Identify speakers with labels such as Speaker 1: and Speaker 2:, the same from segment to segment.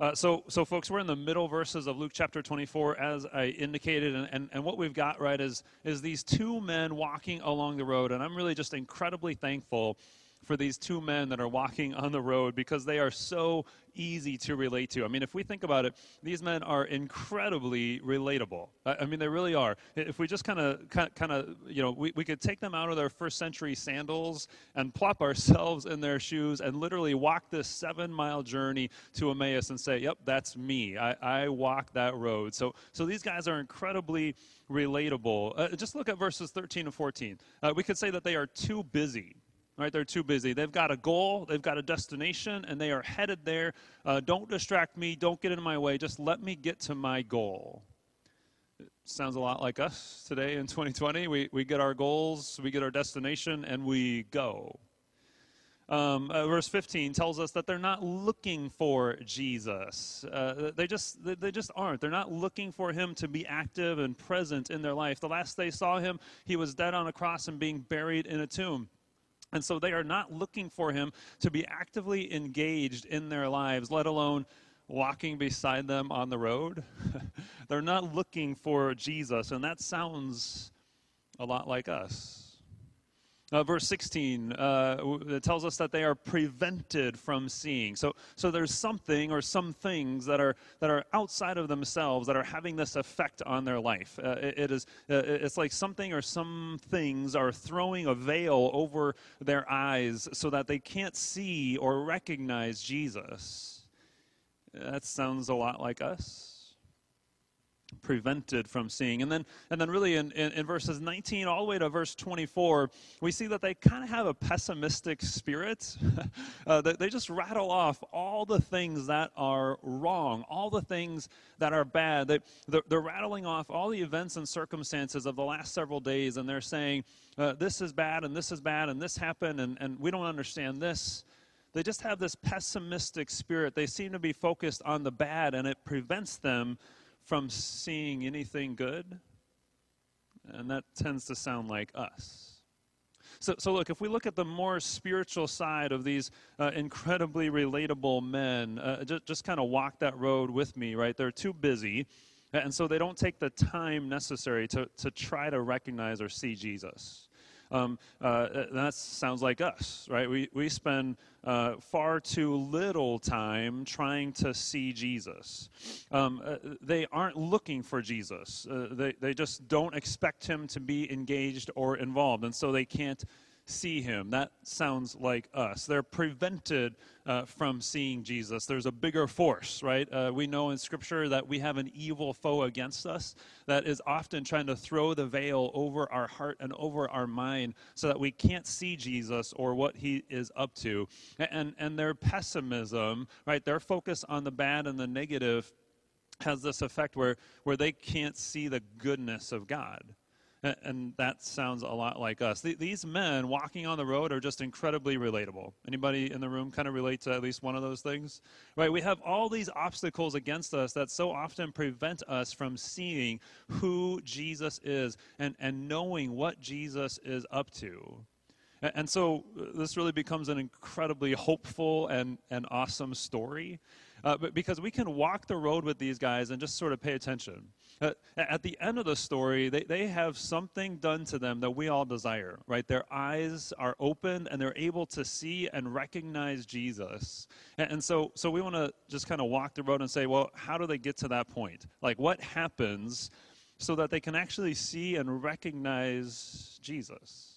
Speaker 1: Uh, so, so folks, we're in the middle verses of Luke chapter 24, as I indicated, and, and, and what we've got right is is these two men walking along the road, and I'm really just incredibly thankful for these two men that are walking on the road because they are so easy to relate to. I mean, if we think about it, these men are incredibly relatable. I, mean, they really are. If we just kind of, kind of, you know, we, we could take them out of their first century sandals and plop ourselves in their shoes and literally walk this seven mile journey to Emmaus and say, yep, that's me. I, I walk that road. So, so these guys are incredibly relatable. Uh, just look at verses 13 and 14. Uh, we could say that they are too busy right? They're too busy. They've got a goal, they've got a destination, and they are headed there. Uh, don't distract me, don't get in my way, just let me get to my goal. It sounds a lot like us today in 2020. We, we get our goals, we get our destination, and we go. Um, uh, verse 15 tells us that they're not looking for Jesus. Uh, they just they just aren't. They're not looking for him to be active and present in their life. The last they saw him, he was dead on a cross and being buried in a tomb. And so they are not looking for him to be actively engaged in their lives, let alone walking beside them on the road. They're not looking for Jesus, and that sounds a lot like us. Uh, verse 16 uh, it tells us that they are prevented from seeing. So, so there's something or some things that are that are outside of themselves that are having this effect on their life. Uh, it, it is uh, it's like something or some things are throwing a veil over their eyes so that they can't see or recognize Jesus. That sounds a lot like us prevented from seeing. And then, and then really in, in, in, verses 19 all the way to verse 24, we see that they kind of have a pessimistic spirit. uh, they, they just rattle off all the things that are wrong, all the things that are bad. They, they're, they're rattling off all the events and circumstances of the last several days, and they're saying, uh, this is bad, and this is bad, and this happened, and, and we don't understand this. They just have this pessimistic spirit. They seem to be focused on the bad, and it prevents them from seeing anything good. And that tends to sound like us. So, so look, if we look at the more spiritual side of these uh, incredibly relatable men, uh, just, just kind of walk that road with me, right? They're too busy, and so they don't take the time necessary to, to try to recognize or see Jesus. Um, uh, that sounds like us, right? We, we spend uh, far too little time trying to see Jesus. Um, uh, they aren't looking for Jesus. Uh, they, they just don't expect him to be engaged or involved, and so they can't see him. That sounds like us. They're prevented uh, from seeing Jesus. There's a bigger force, right? Uh, we know in Scripture that we have an evil foe against us that is often trying to throw the veil over our heart and over our mind so that we can't see Jesus or what he is up to. And, and their pessimism, right? Their focus on the bad and the negative has this effect where, where they can't see the goodness of God. And that sounds a lot like us. These men walking on the road are just incredibly relatable. Anybody in the room kind of relate to at least one of those things? Right? We have all these obstacles against us that so often prevent us from seeing who Jesus is and, and knowing what Jesus is up to. And so uh, this really becomes an incredibly hopeful and, and awesome story. Uh, because we can walk the road with these guys and just sort of pay attention. Uh, at the end of the story, they, they have something done to them that we all desire, right? Their eyes are open and they're able to see and recognize Jesus. And, and so, so we want to just kind of walk the road and say, well, how do they get to that point? Like, what happens so that they can actually see and recognize Jesus?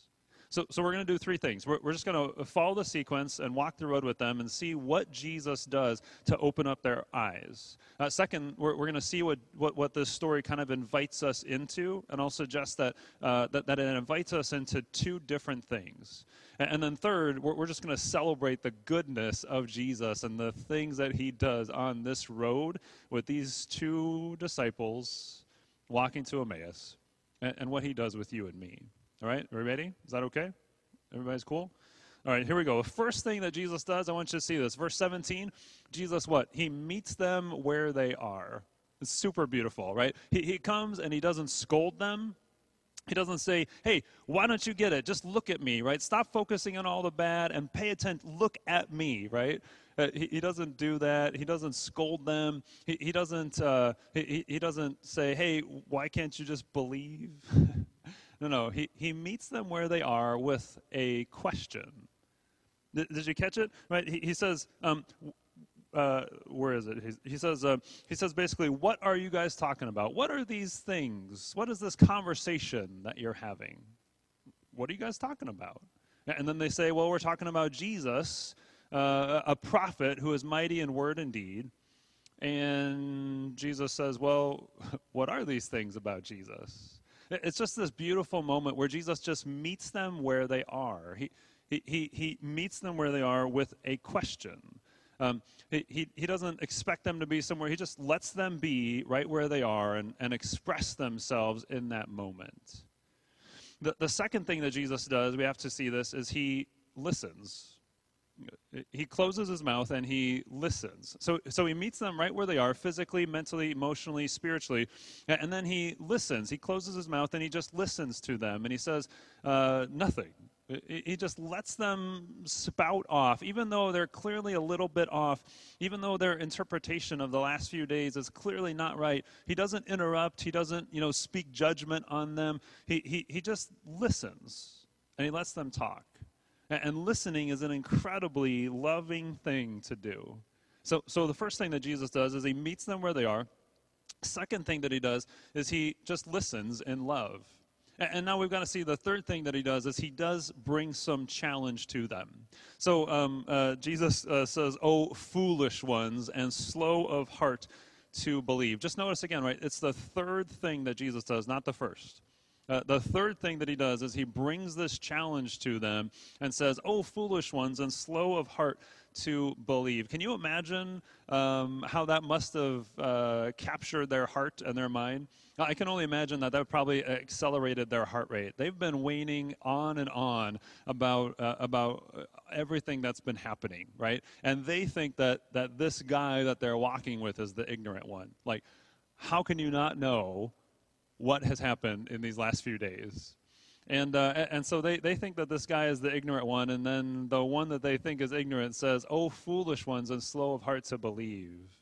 Speaker 1: So, so we're going to do three things. We're, we're just going to follow the sequence and walk the road with them and see what Jesus does to open up their eyes. Uh, second, we're, we're going to see what, what, what this story kind of invites us into, and I'll suggest that, uh, that, that it invites us into two different things. And, and then third, we're, we're just going to celebrate the goodness of Jesus and the things that he does on this road with these two disciples walking to Emmaus and, and what he does with you and me. All right, we ready? Is that okay? Everybody's cool? All right, here we go. The first thing that Jesus does, I want you to see this. Verse 17, Jesus what? He meets them where they are. It's super beautiful, right? He, he comes and he doesn't scold them. He doesn't say, hey, why don't you get it? Just look at me, right? Stop focusing on all the bad and pay attention. Look at me, right? Uh, he, he, doesn't do that. He doesn't scold them. He, he doesn't. Uh, he, he doesn't say, "Hey, why can't you just believe?" no, no. He he meets them where they are with a question. Did, did you catch it? Right. He, he says, um, uh, where is it? He, he says, uh, he says basically, what are you guys talking about? What are these things? What is this conversation that you're having? What are you guys talking about? And then they say, well, we're talking about Jesus, uh, a prophet who is mighty in word and deed. And Jesus says, well, what are these things about Jesus? It's just this beautiful moment where Jesus just meets them where they are. He, he, he, meets them where they are with a question. Um, he, he, doesn't expect them to be somewhere. He just lets them be right where they are and, and express themselves in that moment. The, the second thing that Jesus does, we have to see this, is he listens. He closes his mouth and he listens. So, so he meets them right where they are, physically, mentally, emotionally, spiritually, and then he listens. He closes his mouth and he just listens to them and he says uh, nothing. He just lets them spout off, even though they're clearly a little bit off, even though their interpretation of the last few days is clearly not right. He doesn't interrupt, he doesn't, you know, speak judgment on them. He, he, he just listens and he lets them talk. And listening is an incredibly loving thing to do. So, so the first thing that Jesus does is he meets them where they are. Second thing that he does is he just listens in love. And now we've got to see the third thing that he does is he does bring some challenge to them. So um, uh, Jesus uh, says, "Oh, foolish ones, and slow of heart to believe." Just notice again, right? It's the third thing that Jesus does, not the first. Uh, the third thing that he does is he brings this challenge to them and says, "Oh, foolish ones, and slow of heart to believe." Can you imagine um, how that must have uh, captured their heart and their mind? I can only imagine that that probably accelerated their heart rate. They've been waning on and on about uh, about uh, everything that's been happening, right? And they think that that this guy that they're walking with is the ignorant one. Like, how can you not know what has happened in these last few days? And uh, and so they, they think that this guy is the ignorant one, and then the one that they think is ignorant says, "Oh, foolish ones and slow of heart to believe."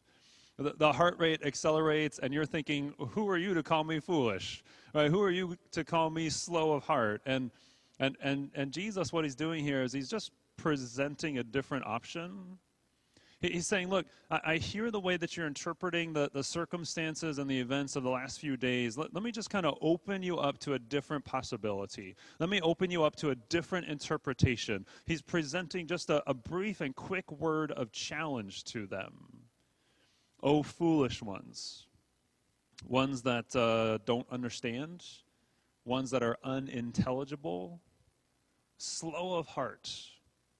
Speaker 1: the, the heart rate accelerates, and you're thinking, who are you to call me foolish? Right? Who are you to call me slow of heart? And, and, and, and Jesus, what he's doing here is he's just presenting a different option. He's saying, Look, I, hear the way that you're interpreting the, the circumstances and the events of the last few days. Let, let me just kind of open you up to a different possibility. Let me open you up to a different interpretation. He's presenting just a, a brief and quick word of challenge to them. O foolish ones, ones that uh, don't understand, ones that are unintelligible, slow of heart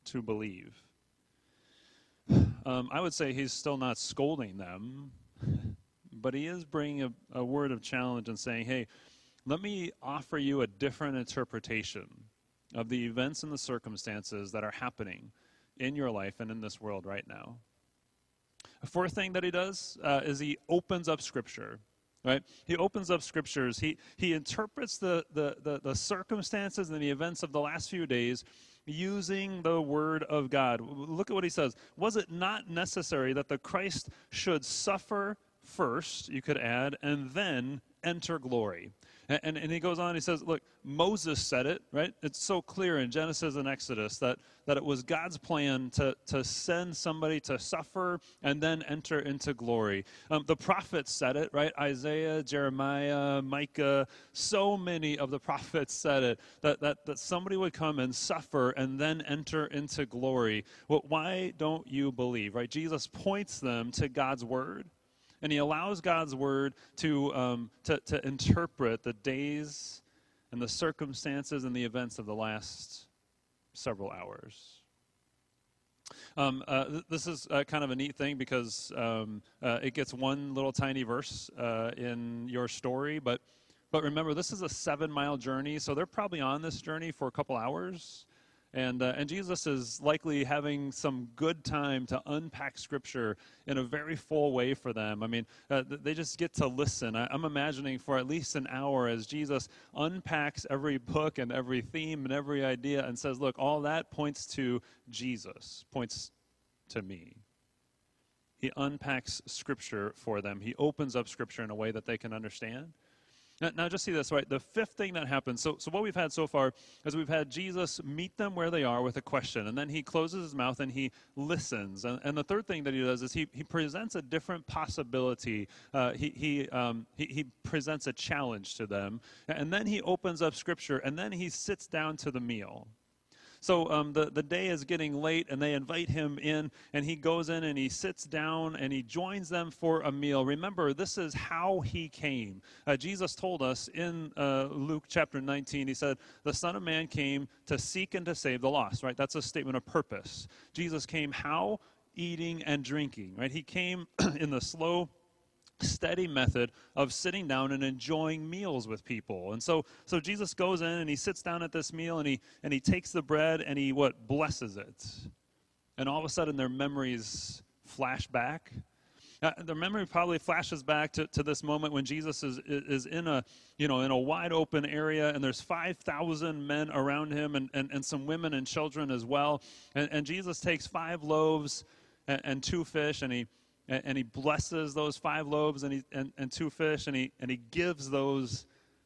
Speaker 1: to believe. Um, I would say he's still not scolding them, but he is bringing a, a word of challenge and saying, hey, let me offer you a different interpretation of the events and the circumstances that are happening in your life and in this world right now. The fourth thing that he does uh, is he opens up Scripture. Right? He opens up scriptures. He, he interprets the, the, the, the circumstances and the events of the last few days using the word of God. Look at what he says. Was it not necessary that the Christ should suffer first, you could add, and then enter glory? And, and, he goes on, he says, Look, Moses said it, right? It's so clear in Genesis and Exodus that, that it was God's plan to, to send somebody to suffer and then enter into glory. Um, the prophets said it, right? Isaiah, Jeremiah, Micah, so many of the prophets said it, that, that, that somebody would come and suffer and then enter into glory. Well, why don't you believe, right? Jesus points them to God's word and he allows God's word to, um, to, to interpret the days and the circumstances and the events of the last several hours. Um, uh, th- this is uh, kind of a neat thing because um, uh, it gets one little tiny verse uh, in your story, but but remember this is a seven mile journey, so they're probably on this journey for a couple hours. And, uh, and Jesus is likely having some good time to unpack Scripture in a very full way for them. I mean, uh, they just get to listen. I, I'm imagining for at least an hour as Jesus unpacks every book and every theme and every idea and says, Look, all that points to Jesus, points to me. he unpacks Scripture for them. He opens up Scripture in a way that they can understand. Now, now, just see this, right? The fifth thing that happens, so, so what we've had so far is we've had Jesus meet them where they are with a question, and then he closes his mouth and he listens. And, and the third thing that he does is he, he presents a different possibility. Uh, he, he, um, he, he presents a challenge to them, and then he opens up Scripture, and then he sits down to the meal. So um, the, the day is getting late, and they invite him in, and he goes in and he sits down and he joins them for a meal. Remember, this is how he came. Uh, Jesus told us in uh, Luke chapter 19, he said, The Son of Man came to seek and to save the lost, right? That's a statement of purpose. Jesus came how? Eating and drinking, right? He came in the slow steady method of sitting down and enjoying meals with people. And so so Jesus goes in and he sits down at this meal and he and he takes the bread and he what blesses it. And all of a sudden their memories flash back. Uh, their memory probably flashes back to, to this moment when Jesus is, is in a you know in a wide open area and there's 5,000 men around him and, and, and some women and children as well. And, and Jesus takes five loaves and, and two fish and he and, and he blesses those five loaves and, he, and, and two fish, and he, and he gives those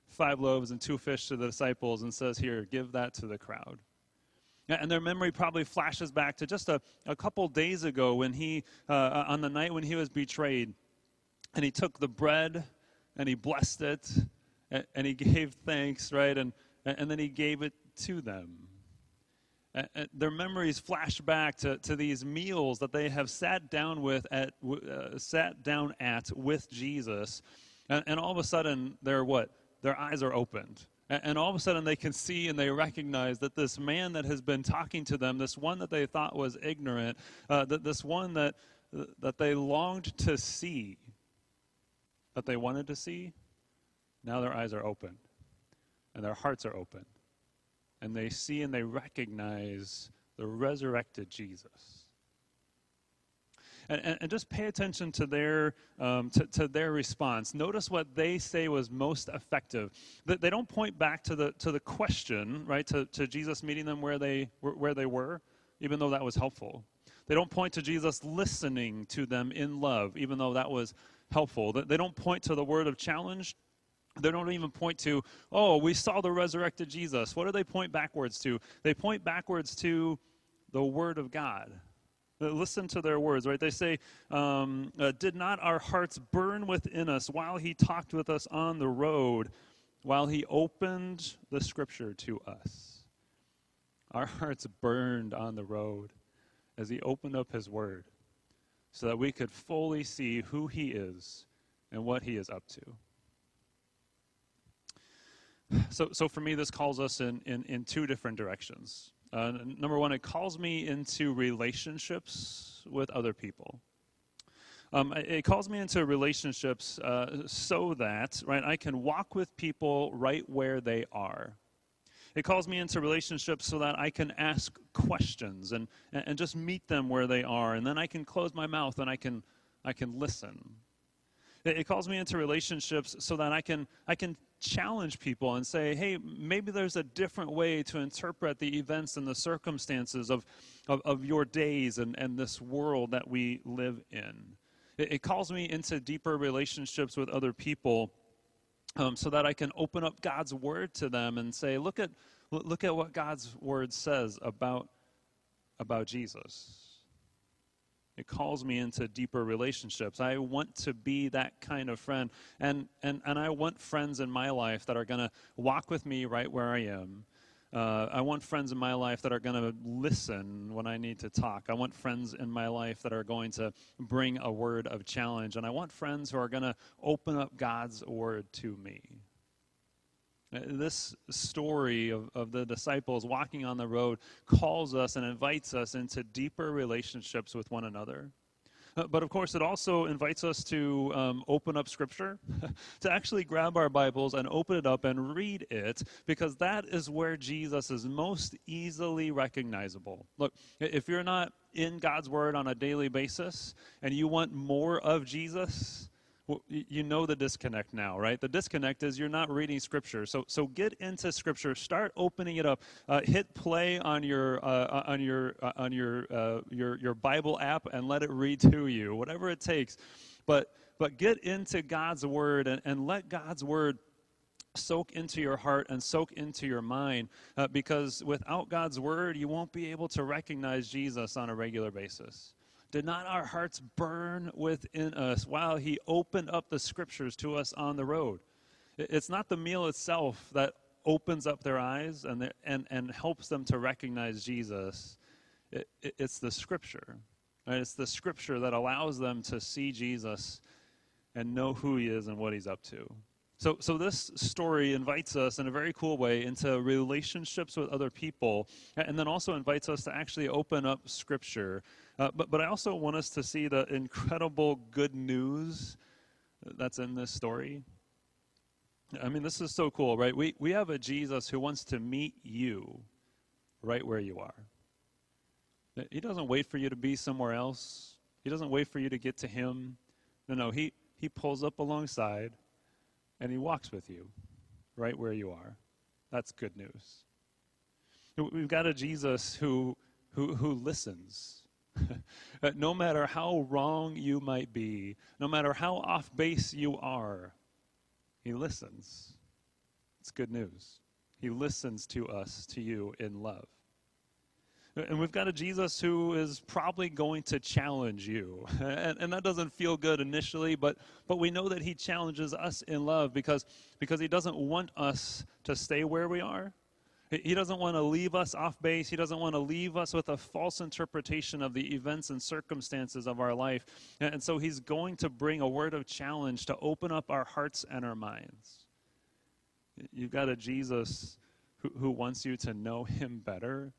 Speaker 1: five loaves and two fish to the disciples and says, Here, give that to the crowd. And their memory probably flashes back to just a, a couple days ago when he, uh, on the night when he was betrayed, and he took the bread and he blessed it and, and he gave thanks, right? And, and then he gave it to them their memories flash back to, to these meals that they have sat down with at uh, sat down at with Jesus, and, and, all of a sudden they're what? Their eyes are opened, and, all of a sudden they can see and they recognize that this man that has been talking to them, this one that they thought was ignorant, uh, that this one that that they longed to see, that they wanted to see, now their eyes are open, and their hearts are open and they see and they recognize the resurrected Jesus. And, and, and just pay attention to their, um, to, to, their response. Notice what they say was most effective. They, they don't point back to the, to the question, right, to, to Jesus meeting them where they, where they were, even though that was helpful. They don't point to Jesus listening to them in love, even though that was helpful. They don't point to the word of challenge, they don't even point to, oh, we saw the resurrected Jesus. What do they point backwards to? They point backwards to the Word of God. Listen to their words, right? They say, um, uh, Did not our hearts burn within us while he talked with us on the road, while he opened the scripture to us? Our hearts burned on the road as he opened up his word so that we could fully see who he is and what he is up to. So, so for me, this calls us in, in, in two different directions. Uh, number one, it calls me into relationships with other people. Um, it calls me into relationships uh, so that right I can walk with people right where they are. It calls me into relationships so that I can ask questions and, and just meet them where they are, and then I can close my mouth and I can I can listen. It, calls me into relationships so that I can I can challenge people and say, hey, maybe there's a different way to interpret the events and the circumstances of, of, of your days and, and this world that we live in. It, it calls me into deeper relationships with other people um, so that I can open up God's word to them and say, look at, look at what God's word says about, about Jesus. It calls me into deeper relationships. I want to be that kind of friend. And, and, and I want friends in my life that are going to walk with me right where I am. Uh, I want friends in my life that are going to listen when I need to talk. I want friends in my life that are going to bring a word of challenge. And I want friends who are going to open up God's word to me. Uh, this story of, of the disciples walking on the road calls us and invites us into deeper relationships with one another. Uh, but of course, it also invites us to um, open up Scripture, to actually grab our Bibles and open it up and read it, because that is where Jesus is most easily recognizable. Look, if you're not in God's Word on a daily basis and you want more of Jesus, well, you know the disconnect now, right? The disconnect is you're not reading Scripture. So, so get into Scripture. Start opening it up. Uh, hit play on your uh, uh on your uh, on your uh, your your Bible app and let it read to you, whatever it takes. But but get into God's Word and, and let God's Word soak into your heart and soak into your mind uh, because without God's word, you won't be able to recognize Jesus on a regular basis. Did not our hearts burn within us while He opened up the scriptures to us on the road? It's not the meal itself that opens up their eyes and, and, and helps them to recognize Jesus. It, it, it's the scripture. Right? It's the scripture that allows them to see Jesus and know who He is and what He's up to. So, so this story invites us in a very cool way into relationships with other people, and then also invites us to actually open up Scripture. Uh, but, but I also want us to see the incredible good news that's in this story. I mean, this is so cool, right? We, we have a Jesus who wants to meet you right where you are. He doesn't wait for you to be somewhere else. He doesn't wait for you to get to him. No, no, he, he pulls up alongside and he walks with you right where you are. That's good news. We've got a Jesus who, who, who listens. Uh, no matter how wrong you might be, no matter how off base you are, he listens. It's good news. He listens to us, to you, in love. And we've got a Jesus who is probably going to challenge you. And, and, that doesn't feel good initially, but, but we know that he challenges us in love because, because he doesn't want us to stay where we are. He doesn't want to leave us off base. He doesn't want to leave us with a false interpretation of the events and circumstances of our life. And so he's going to bring a word of challenge to open up our hearts and our minds. You've got a Jesus who, who wants you to know him better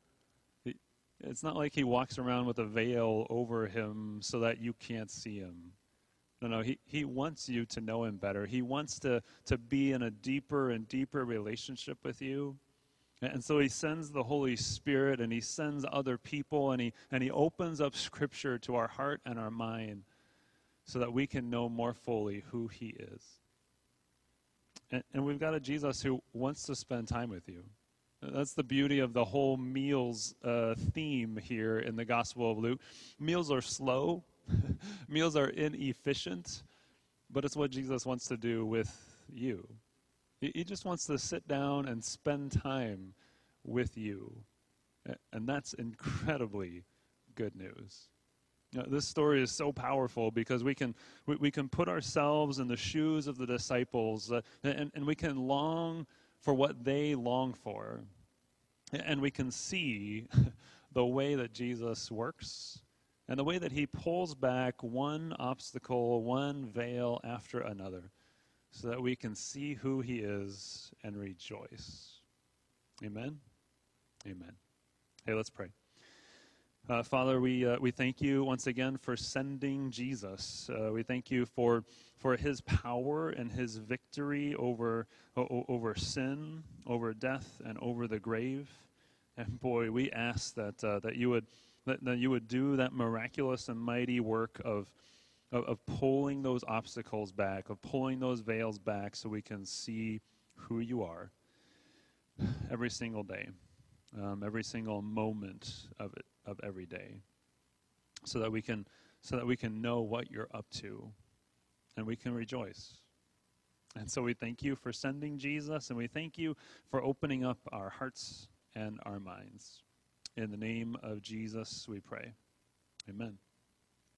Speaker 1: it's not like he walks around with a veil over him so that you can't see him. No, no, he, he wants you to know him better. He wants to, to be in a deeper and deeper relationship with you. And so he sends the Holy Spirit and he sends other people and he, and he opens up Scripture to our heart and our mind so that we can know more fully who he is. And, and we've got a Jesus who wants to spend time with you. That's the beauty of the whole meals uh, theme here in the Gospel of Luke. Meals are slow, meals are inefficient, but it's what Jesus wants to do with you. He just wants to sit down and spend time with you. And that's incredibly good news. This story is so powerful because we can, we, we, can put ourselves in the shoes of the disciples uh, and, and we can long for what they long for. And we can see the way that Jesus works and the way that he pulls back one obstacle, one veil after another, so that we can see who he is and rejoice. Amen? Amen. Hey, let's pray. Uh, Father, we, uh, we thank you once again for sending Jesus. Uh, we thank you for, for his power and his victory over, o- over sin, over death, and over the grave. And boy, we ask that, uh, that, you would, that, that, you would do that miraculous and mighty work of, of, of pulling those obstacles back, of pulling those veils back so we can see who you are every single day, um, every single moment of it of every day, so that we can so that we can know what you're up to, and we can rejoice. And so we thank you for sending Jesus, and we thank you for opening up our hearts and our minds. In the name of Jesus, we pray. Amen.